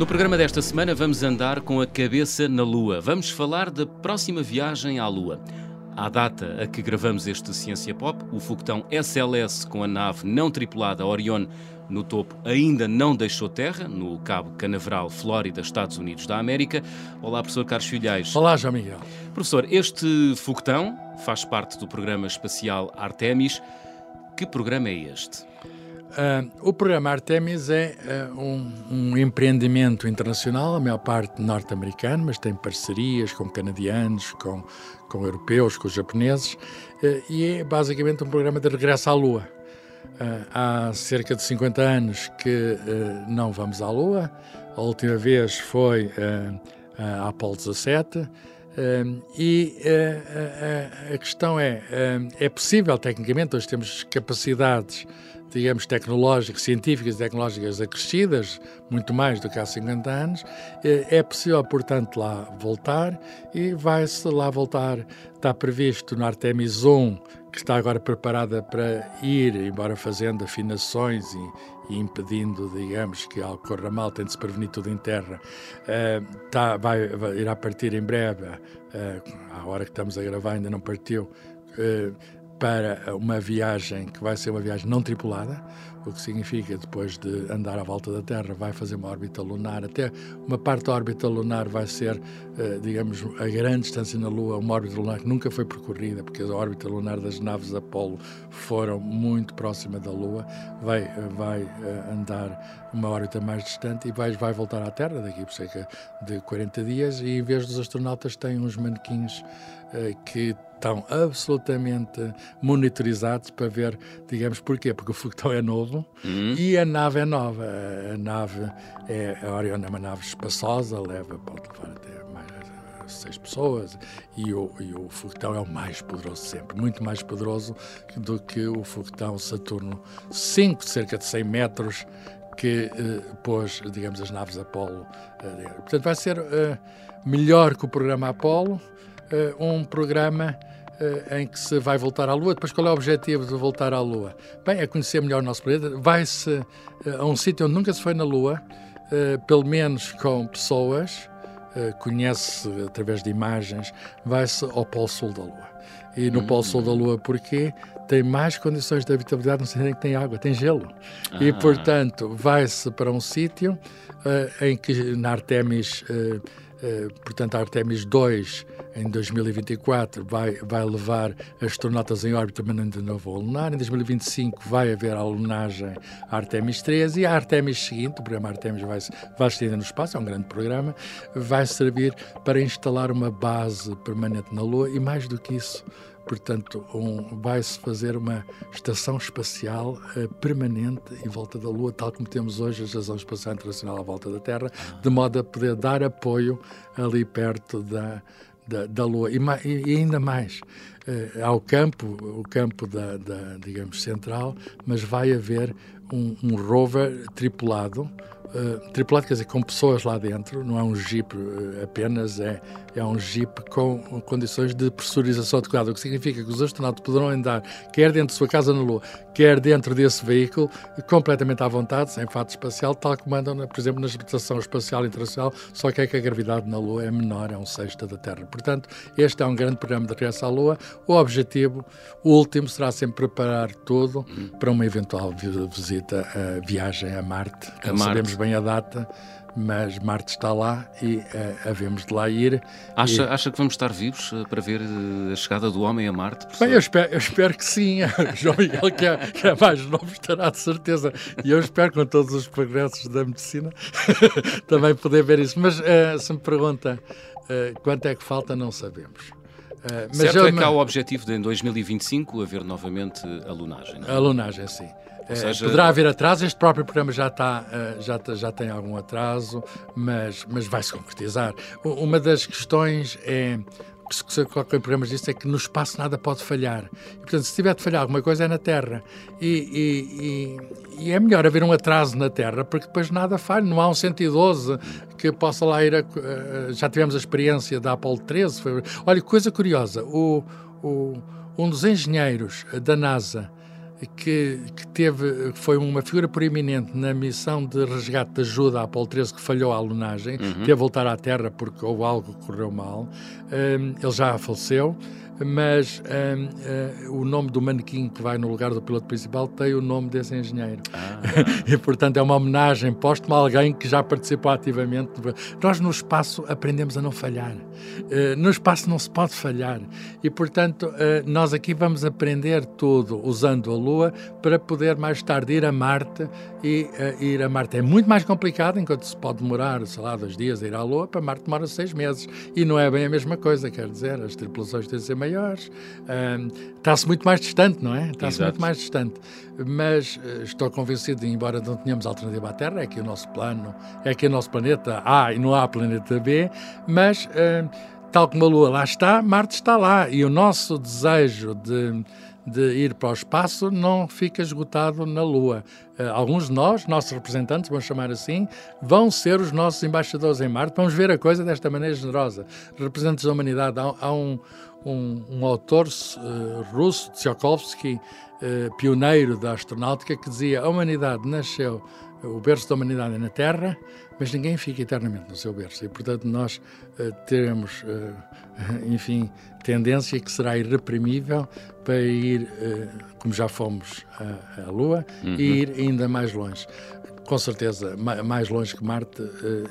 No programa desta semana vamos andar com a cabeça na Lua. Vamos falar da próxima viagem à Lua. À data a que gravamos este Ciência Pop, o foguetão SLS com a nave não tripulada Orion no topo ainda não deixou terra, no Cabo Canaveral, Flórida, Estados Unidos da América. Olá, professor Carlos Filhais. Olá, João Miguel. Professor, este foguetão faz parte do programa espacial Artemis. Que programa é este? Uh, o programa Artemis é uh, um, um, empreendimento internacional, a maior parte norte-americano, mas tem parcerias com canadianos, com, com europeus, com japoneses, uh, e é basicamente um programa de regresso à Lua. há cerca de 50 anos que não vamos à Lua, a última vez foi a Apollo 17. E a questão é: é possível, tecnicamente, hoje temos capacidades digamos, tecnológicas, científicas e tecnológicas acrescidas, muito mais do que há 50 anos, é possível, portanto, lá voltar e vai-se lá voltar. Está previsto no Artemis 1, que está agora preparada para ir, embora fazendo afinações e, impedindo, digamos, que algo corra mal, tem de se prevenir tudo em terra, uh, tá, vai, vai, irá partir em breve, uh, à hora que estamos a gravar ainda não partiu, uh, para uma viagem que vai ser uma viagem não tripulada, o que significa depois de andar à volta da Terra vai fazer uma órbita lunar, até uma parte da órbita lunar vai ser, eh, digamos, a grande distância na Lua, uma órbita lunar que nunca foi percorrida, porque a órbita lunar das naves Apolo foram muito próxima da Lua, vai, vai eh, andar uma órbita mais distante e vai, vai voltar à Terra daqui por cerca de 40 dias e em vez dos astronautas tem uns manequins eh, que estão absolutamente monitorizados para ver, digamos, porquê? Porque o foguetão é novo uhum. e a nave é nova. A nave é, a Orion é uma nave espaçosa, leva, pode levar até mais seis pessoas e o, e o foguetão é o mais poderoso sempre, muito mais poderoso do que o foguetão Saturno 5, cerca de 100 metros, que eh, pôs, digamos, as naves Apolo. Eh, portanto, vai ser eh, melhor que o programa Apolo, eh, um programa eh, em que se vai voltar à Lua. Depois, qual é o objetivo de voltar à Lua? Bem, é conhecer melhor o nosso planeta. Vai-se eh, a um sítio onde nunca se foi na Lua, pelo menos com pessoas, conhece através de imagens, vai-se ao Polo Sul da Lua. E no Polo Sul da Lua, porquê? Tem mais condições de habitabilidade, não sei nem que tem água, tem gelo. Ah. E, portanto, vai-se para um sítio uh, em que na Artemis uh, eh, portanto, a Artemis 2, em 2024, vai, vai levar astronautas em órbita, mas ainda não vão lunar. Em 2025 vai haver a lunagem Artemis 3 e a Artemis seguinte, o programa Artemis vai, vai estender no espaço, é um grande programa, vai servir para instalar uma base permanente na Lua e, mais do que isso, Portanto, um, vai-se fazer uma estação espacial uh, permanente em volta da Lua, tal como temos hoje a Estação Espacial Internacional à volta da Terra, de modo a poder dar apoio ali perto da, da, da Lua. E, e, ainda mais, uh, ao campo, o campo da, da, digamos, central, mas vai haver um, um rover tripulado Uh, tripulado, quer dizer, com pessoas lá dentro, não é um jeep uh, apenas, é, é um jeep com condições de pressurização adequada, o que significa que os astronautas poderão andar quer dentro de sua casa na Lua, quer dentro desse veículo, completamente à vontade, sem fato espacial, tal como andam, por exemplo, na Estação Espacial Internacional, só que é que a gravidade na Lua é menor, é um sexto da Terra. Portanto, este é um grande programa de regresso à Lua. O objetivo último será sempre preparar tudo para uma eventual visita, a viagem a Marte. A Marte. sabemos bem a data, mas Marte está lá e uh, havemos de lá ir. Acha, e... acha que vamos estar vivos uh, para ver uh, a chegada do homem a Marte? Bem, eu espero, eu espero que sim. João Miguel, que é, que é, mais novo, estará de certeza. E eu espero, com todos os progressos da medicina, também poder ver isso. Mas se me pergunta quanto é que falta, não sabemos. Uh, mas certo eu, é que há o objetivo de em 2025 haver novamente a lunagem. É? A lunagem, sim. É, seja... Poderá haver atraso, este próprio programa já, está, uh, já, já tem algum atraso, mas, mas vai se concretizar. Uma das questões é que se qualquer programa diz é que no espaço nada pode falhar. E, portanto, se tiver de falhar alguma coisa é na Terra. E, e, e, é melhor haver um atraso na Terra, porque depois nada falha. Não há um 112 que possa lá ir. A, uh, já tivemos a experiência da Apollo 13. Foi, olha, coisa curiosa: o, o, um dos engenheiros da NASA que, que, teve, foi uma figura proeminente na missão de resgate de ajuda à Apolo 13 que falhou a lunagem, uhum. teve a voltar à Terra porque houve algo que correu mal. Um, ele já faleceu mas um, uh, o nome do manequim que vai no lugar do piloto principal tem o nome desse engenheiro. Ah. e, portanto, é uma homenagem póstuma a alguém que já participou ativamente. Nós, no espaço, aprendemos a não falhar. Uh, no espaço não se pode falhar. E, portanto, uh, nós aqui vamos aprender tudo usando a Lua para poder mais tarde ir a Marte. E ir a Marte é muito mais complicado, enquanto se pode demorar, sei lá, dois dias a ir à Lua, para Marte demora seis meses. E não é bem a mesma coisa, quer dizer, as tripulações têm de ser maiores maiores. Está-se muito mais distante, não é? Está-se muito mais distante. Mas uh, estou convencido, embora não tenhamos alternativa à Terra, é que o nosso plano, é que o nosso planeta A e não há planeta B, mas tal como a Lua lá está, Marte está lá. E o nosso desejo de de ir para o espaço não fica esgotado na Lua. Uh, alguns de nós, nossos representantes, vamos chamar assim, vão ser os nossos embaixadores em Marte. Vamos ver a coisa desta maneira generosa. Representantes da humanidade. Há, há um, um, um, autor uh, russo, Tsiolkovsky, uh, pioneiro da astronáutica, que dizia a humanidade nasceu, o berço da humanidade é na Terra, mas ninguém fica eternamente no seu berço. E, portanto, nós uh, teremos, enfim, tendência que será irreprimível para ir, como já fomos à, à Lua, uhum. e ir ainda mais longe. Com certeza, mais longe que Marte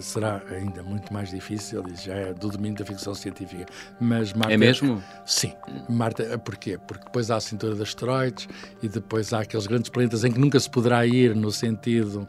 será ainda muito mais difícil e já é do domínio da ficção científica. Mas Marte é mesmo? Sim. Marte, porquê? Porque depois há a cintura de asteroides e depois há aqueles grandes planetas em que nunca se poderá ir no sentido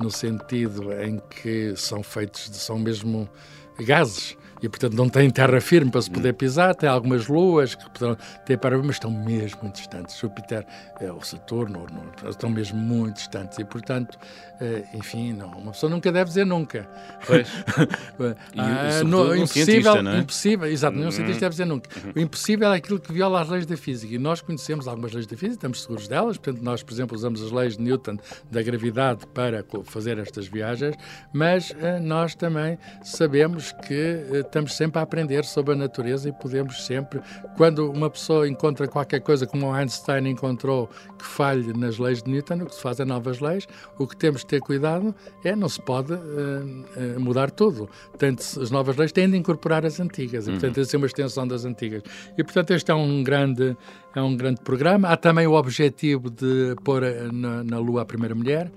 no sentido em que são feitos, são mesmo gases e, portanto, não têm terra firme para se poder pisar. Tem algumas luas que poderão ter para mas estão mesmo muito distantes. Júpiter, é, o Saturno, estão mesmo muito distantes e, portanto, é, enfim, não, uma pessoa nunca deve dizer nunca. Pois. e, ah, no, impossível, não é? impossível, exato, nenhum uhum. cientista deve dizer nunca. Uhum. O impossível é aquilo que viola as leis da física e nós conhecemos algumas leis da física, estamos seguros delas, portanto, nós, por exemplo, usamos as leis de Newton da gravidade para fazer estas viagens, mas uh, nós também sabemos que estamos sempre a aprender sobre a natureza e podemos sempre, quando uma pessoa encontra qualquer coisa como Einstein encontrou que falhe nas leis de Newton, o que se faz é novas leis, o que temos de ter cuidado é não se pode uh, mudar tudo. Portanto, as novas leis têm de incorporar as antigas e, uhum. portanto, tem de ser uma extensão das antigas. E, portanto, este é um grande, é um grande programa. Há também o objetivo de pôr na, na Lua a primeira mulher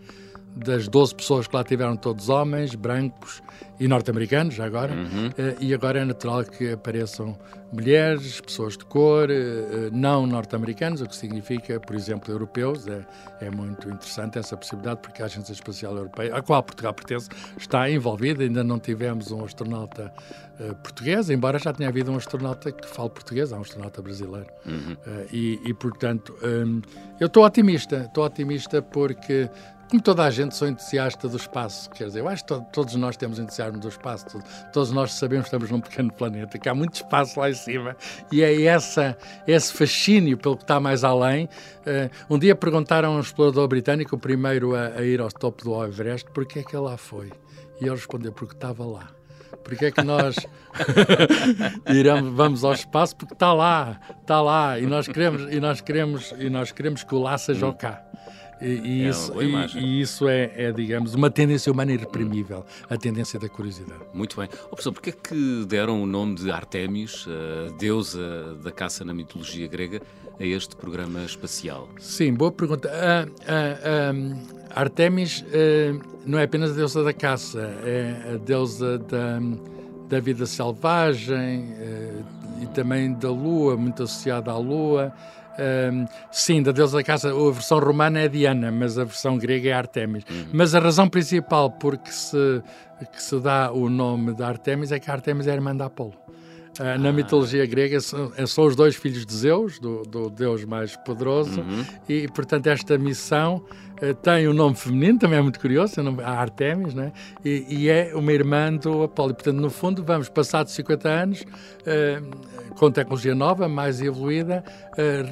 das 12 pessoas que lá tiveram, todos homens, brancos e norte-americanos, já agora, uhum. uh, e agora é natural que apareçam mulheres, pessoas de cor, uh, não norte-americanos, o que significa, por exemplo, europeus. É, é muito interessante essa possibilidade, porque a Agência Espacial Europeia, a qual Portugal pertence, está envolvida. Ainda não tivemos um astronauta uh, português, embora já tenha havido um astronauta que fale português, há um astronauta brasileiro. Uhum. e, e, portanto, um, eu estou otimista, estou otimista porque como toda a gente, sou entusiasta do espaço. Quer dizer, eu acho que to todos nós temos entusiasmo do espaço. Todos nós sabemos que estamos num pequeno planeta, que há muito espaço lá em cima. E é essa, esse fascínio pelo que está mais além. Uh, um dia perguntaram a um explorador britânico, o primeiro a, a ir ao topo do Everest, porquê é que ele lá foi? E ele respondeu, porque estava lá. Porque é que nós vamos ao espaço? Porque está lá, está lá. E nós queremos, e nós queremos, e nós queremos que o lá seja o cá. E, e é isso, e, e, isso é, é, digamos, uma tendência humana irreprimível, a tendência da curiosidade. Muito bem. Oh, professor, porquê é que deram o nome de Artemis, a deusa da caça na mitologia grega, a este programa espacial? Sim, boa pergunta. Uh, Artemis uh, não é apenas a deusa da caça, é a deusa da, da vida selvagem uh, e também da lua, muito associada à lua. Sim, da deusa da caça, a versão romana é Diana, mas a versão grega é Artemis. Uhum. Mas a razão principal por que se, que se dá o nome de Artemis é que Artemis é irmã de Apolo. Uh, na ah. mitologia grega são, são, os dois filhos de Zeus, do, do deus mais poderoso, uhum. e portanto esta missão uh, tem um nome feminino, também é muito curioso, a Artemis, né? E, e, é uma irmã do Apolo. Portanto, no fundo, vamos, passados 50 anos, uh, com tecnologia nova, mais evoluída,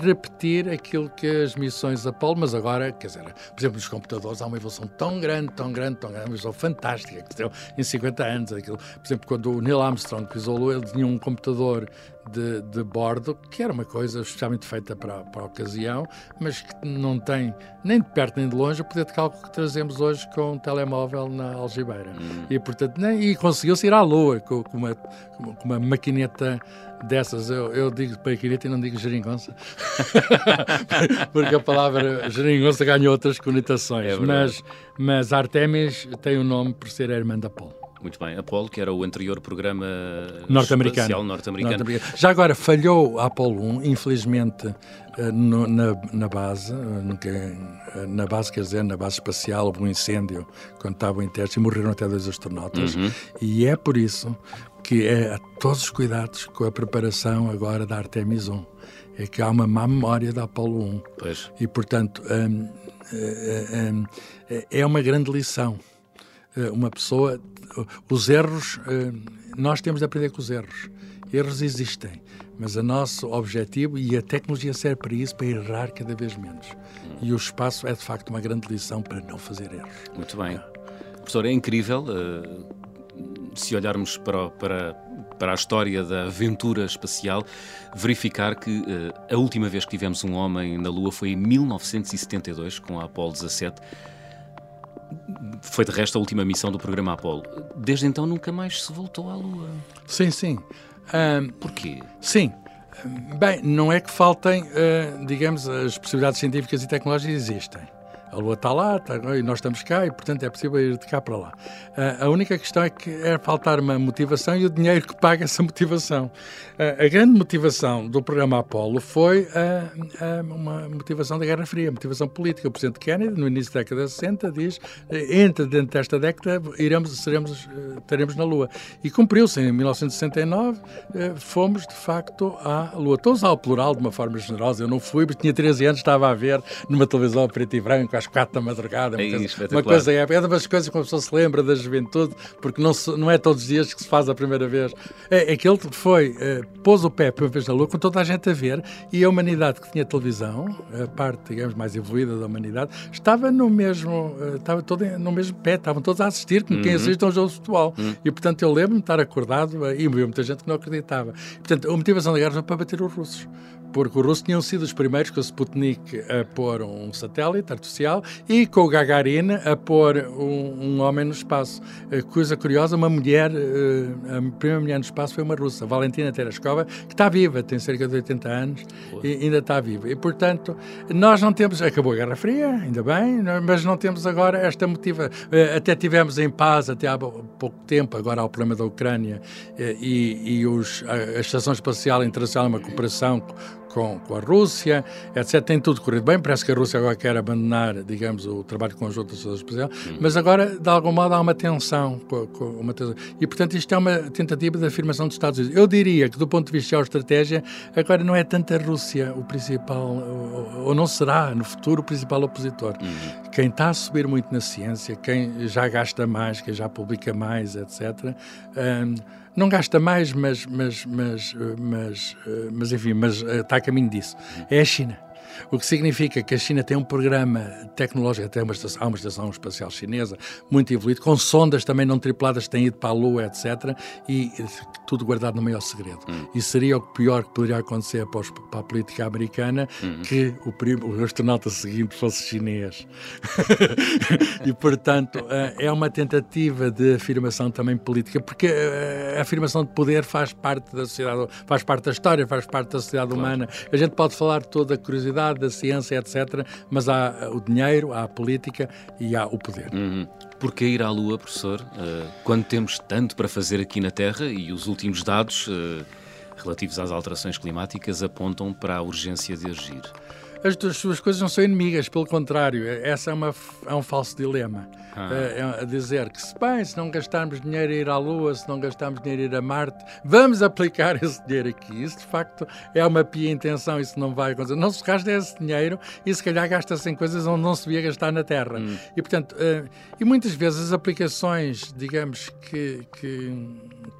repetir aquilo que as missões Apolo, mas agora, quer dizer, por exemplo, nos computadores há uma evolução tão grande, tão grande, tão grande, uma evolução fantástica, que deu em 50 anos. Aquilo, por exemplo, quando o Neil Armstrong pisou Lua, ele tinha um computador de, de, bordo, que era uma coisa especialmente feita para, para a ocasião, mas que não tem nem de perto nem de longe o poder de cálculo que trazemos hoje com um telemóvel na algibeira. Hum. E, portanto, nem, e conseguiu-se ir à Lua com, com, uma, com uma maquineta dessas. Eu, eu digo maquineta e não digo geringonça, porque a palavra geringonça ganha outras conotações. É mas, mas Artemis tem o um nome por ser a irmã da Apolo. Muito bem. Apolo, que era o anterior programa norte-americano. norte-americano. Norte Já agora falhou a Apolo 1, infelizmente, eh, no, na, na, base, eh, eh, na base, quer dizer, na base espacial, houve um incêndio quando estavam em testes e morreram até dois astronautas. Uhum. E é por isso que é a todos os cuidados com a preparação agora da Artemis 1. É que há uma má memória da Apolo 1. Pois. E, portanto, hum, hum, é uma grande lição. Uma pessoa os erros, eh, nós temos de aprender com os erros. Erros existem, mas o nosso objetivo e a tecnologia serve para isso, para errar cada vez menos. E o espaço é de facto uma grande lição para não fazer erros. Muito bem. Professor, é incrível eh, se olharmos para, para, para a história da aventura espacial, verificar que eh, a última vez que tivemos um homem na Lua foi em 1972, com a Apollo 17 foi de resto a última missão do programa Apollo. Desde então nunca mais se voltou à Lua. Sim, sim. Um, Porquê? Sim. Bem, não é que faltem, uh, digamos, as possibilidades científicas e tecnológicas existem. A Lua está lá, está, e nós estamos cá, e portanto é possível ir de cá para lá. Uh, a única questão é que é faltar uma motivação e o dinheiro que paga essa motivação. Uh, a grande motivação do programa Apollo foi uh, uma motivação da Guerra Fria, motivação política. O Presidente Kennedy, no início da década de 60, diz: entre dentro desta década, iremos, seremos, estaremos na Lua. E cumpriu-se. Em 1969, fomos de facto à Lua. Estou a usar o plural de uma forma generosa. Eu não fui, mas tinha 13 anos, estava a ver numa televisão preto e branco, quatro da madrugada. É uma, coisa, uma coisa é, é das coisas que uma pessoa se lembra da juventude, porque não, se, não é todos os dias que se faz a primeira vez. É, é que ele foi, é, pôs o pé para uma vez na Lua, com toda a gente a ver, e a humanidade que tinha televisão, a parte, digamos, mais evoluída da humanidade, estava no mesmo, eh, estava todo no mesmo pé, estavam todos a assistir, como uhum. quem assiste a um jogo de futebol. Uhum. E, portanto, eu lembro-me de estar acordado, e havia muita gente que não acreditava. E, portanto, a motivação da guerra foi para bater os russos porque os russos tinham sido os primeiros com o Sputnik a pôr um satélite artificial e com o Gagarin a pôr um, um homem no espaço. Coisa curiosa, uma mulher, eh, a primeira mulher no espaço foi uma russa, Valentina Tereshkova, que está viva, tem cerca de 80 anos e ainda está viva. E, portanto, nós não temos, acabou a Guerra Fria, ainda bem, mas não temos agora esta motiva. Eh, até tivemos em paz até há pouco tempo, agora há o problema da Ucrânia eh, e, e os, a Estação Espacial Internacional, uma cooperação com, com a Rússia, etc. Tem tudo corrido bem. Parece que a Rússia agora quer abandonar, digamos, o trabalho conjunto da Sociedade Espacial, hum. mas agora, de algum modo, há uma tensão. Com, com uma tensão. E, portanto, isto é uma tentativa de afirmação dos Estados Unidos. Eu diria que, do ponto de vista de geoestratégia, agora não é tanto a Rússia o principal, ou, ou não será, no futuro, o principal opositor. Hum. Quem está a subir muito na ciência, quem já gasta mais, quem já publica mais, etc., um, não gasta mais, mas, mas, mas, mas, mas enfim, mas eh, está a caminho disso. É a China. O que significa que a China tem um programa tecnológico, até uma estação, há uma estação espacial chinesa muito evoluído, com sondas também não tripuladas que têm ido para a Lua, etc. E tudo guardado no maior segredo. Hum. E seria o pior que poderia acontecer para, os, para a política americana hum. que o, o astronauta seguinte fosse chinês. e, portanto, eh, é uma tentativa de afirmação também política, porque eh, a afirmação de poder faz parte da sociedade, faz parte da história, faz parte da sociedade claro. humana. A gente pode falar toda a curiosidade da ciência, etc. Mas há o dinheiro, há a política e há o poder. Uhum. Porquê ir à Lua, professor, uh, quando temos tanto para fazer aqui na Terra e os últimos dados uh, relativos às alterações climáticas apontam para a urgência de agir? As duas coisas não são inimigas, pelo contrário, essa é, uma, é um falso dilema. Ah. É, é dizer que, se bem, se não gastarmos dinheiro a ir à Lua, se não gastarmos dinheiro a ir a Marte, vamos aplicar esse dinheiro aqui. Isso, de facto, é uma pia intenção, isso não vai acontecer. Não se gasta esse dinheiro e, se calhar, gasta-se em coisas onde não se devia gastar na Terra. Hum. E, portanto, uh, e muitas vezes as aplicações, digamos, que, que,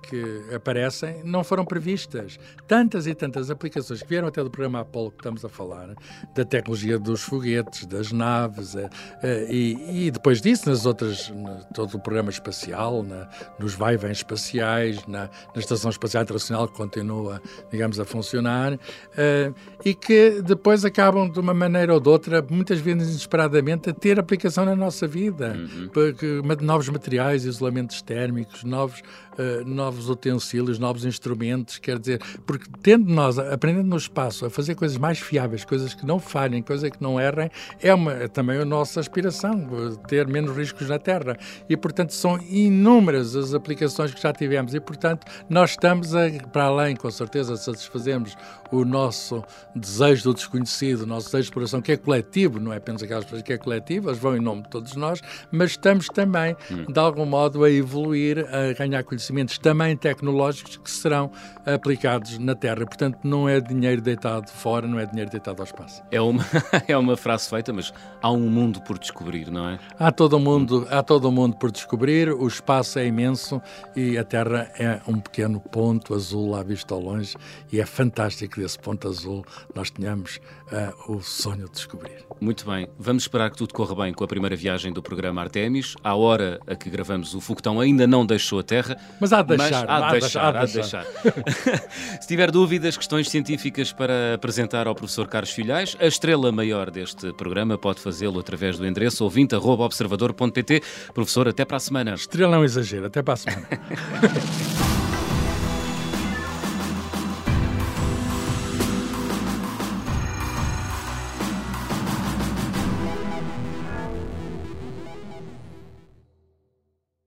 que aparecem não foram previstas. Tantas e tantas aplicações que vieram até do programa Apollo que estamos a falar, da tecnologia dos foguetes, das naves, e, e, depois disso, nas outras, todo o programa espacial, na, nos vai-vens espaciais, na, na Estação Espacial Internacional, que continua, digamos, a funcionar, e que depois acabam, de uma maneira ou de outra, muitas vezes inesperadamente, a ter aplicação na nossa vida. Uhum. Porque novos materiais, isolamentos térmicos, novos, novos utensílios, novos instrumentos, quer dizer, porque tendo nós, aprendendo no espaço, a fazer coisas mais fiáveis, coisas que não falhem, coisas que não errem, é uma, é também a nossa aspiração, ter menos riscos na Terra. E, portanto, são inúmeras as aplicações que já tivemos e, portanto, nós estamos, a, para além, com certeza, satisfazemos o nosso desejo do desconhecido, o nosso desejo de exploração, que é coletivo, não é apenas aquelas pessoas que é coletivo, elas vão em nome de todos nós, mas estamos também, hum. de algum modo, a evoluir, a ganhar conhecimentos também tecnológicos que serão aplicados na Terra. Portanto, não é dinheiro deitado fora, não é dinheiro deitado ao espaço. É uma, é uma frase feita, mas há um mundo por descobrir, não é? Há todo o mundo, há todo o mundo por descobrir, o espaço é imenso e a Terra é um pequeno ponto azul à vista ao longe e é fantástico desse ponto azul nós tenhamos uh, o sonho de descobrir. Muito bem, vamos esperar que tudo corra bem com a primeira viagem do programa Artemis. À hora a que gravamos, o foguetão ainda não deixou a Terra. Mas há de deixar. Há de deixar, há de deixar. Se tiver dúvidas, questões científicas para apresentar ao professor Carlos Filhais, a estrela maior deste programa pode fazê-lo através do endereço ouvinte.observador.pt. Professor, até para a semana. Estrela é um exagero, até para a semana.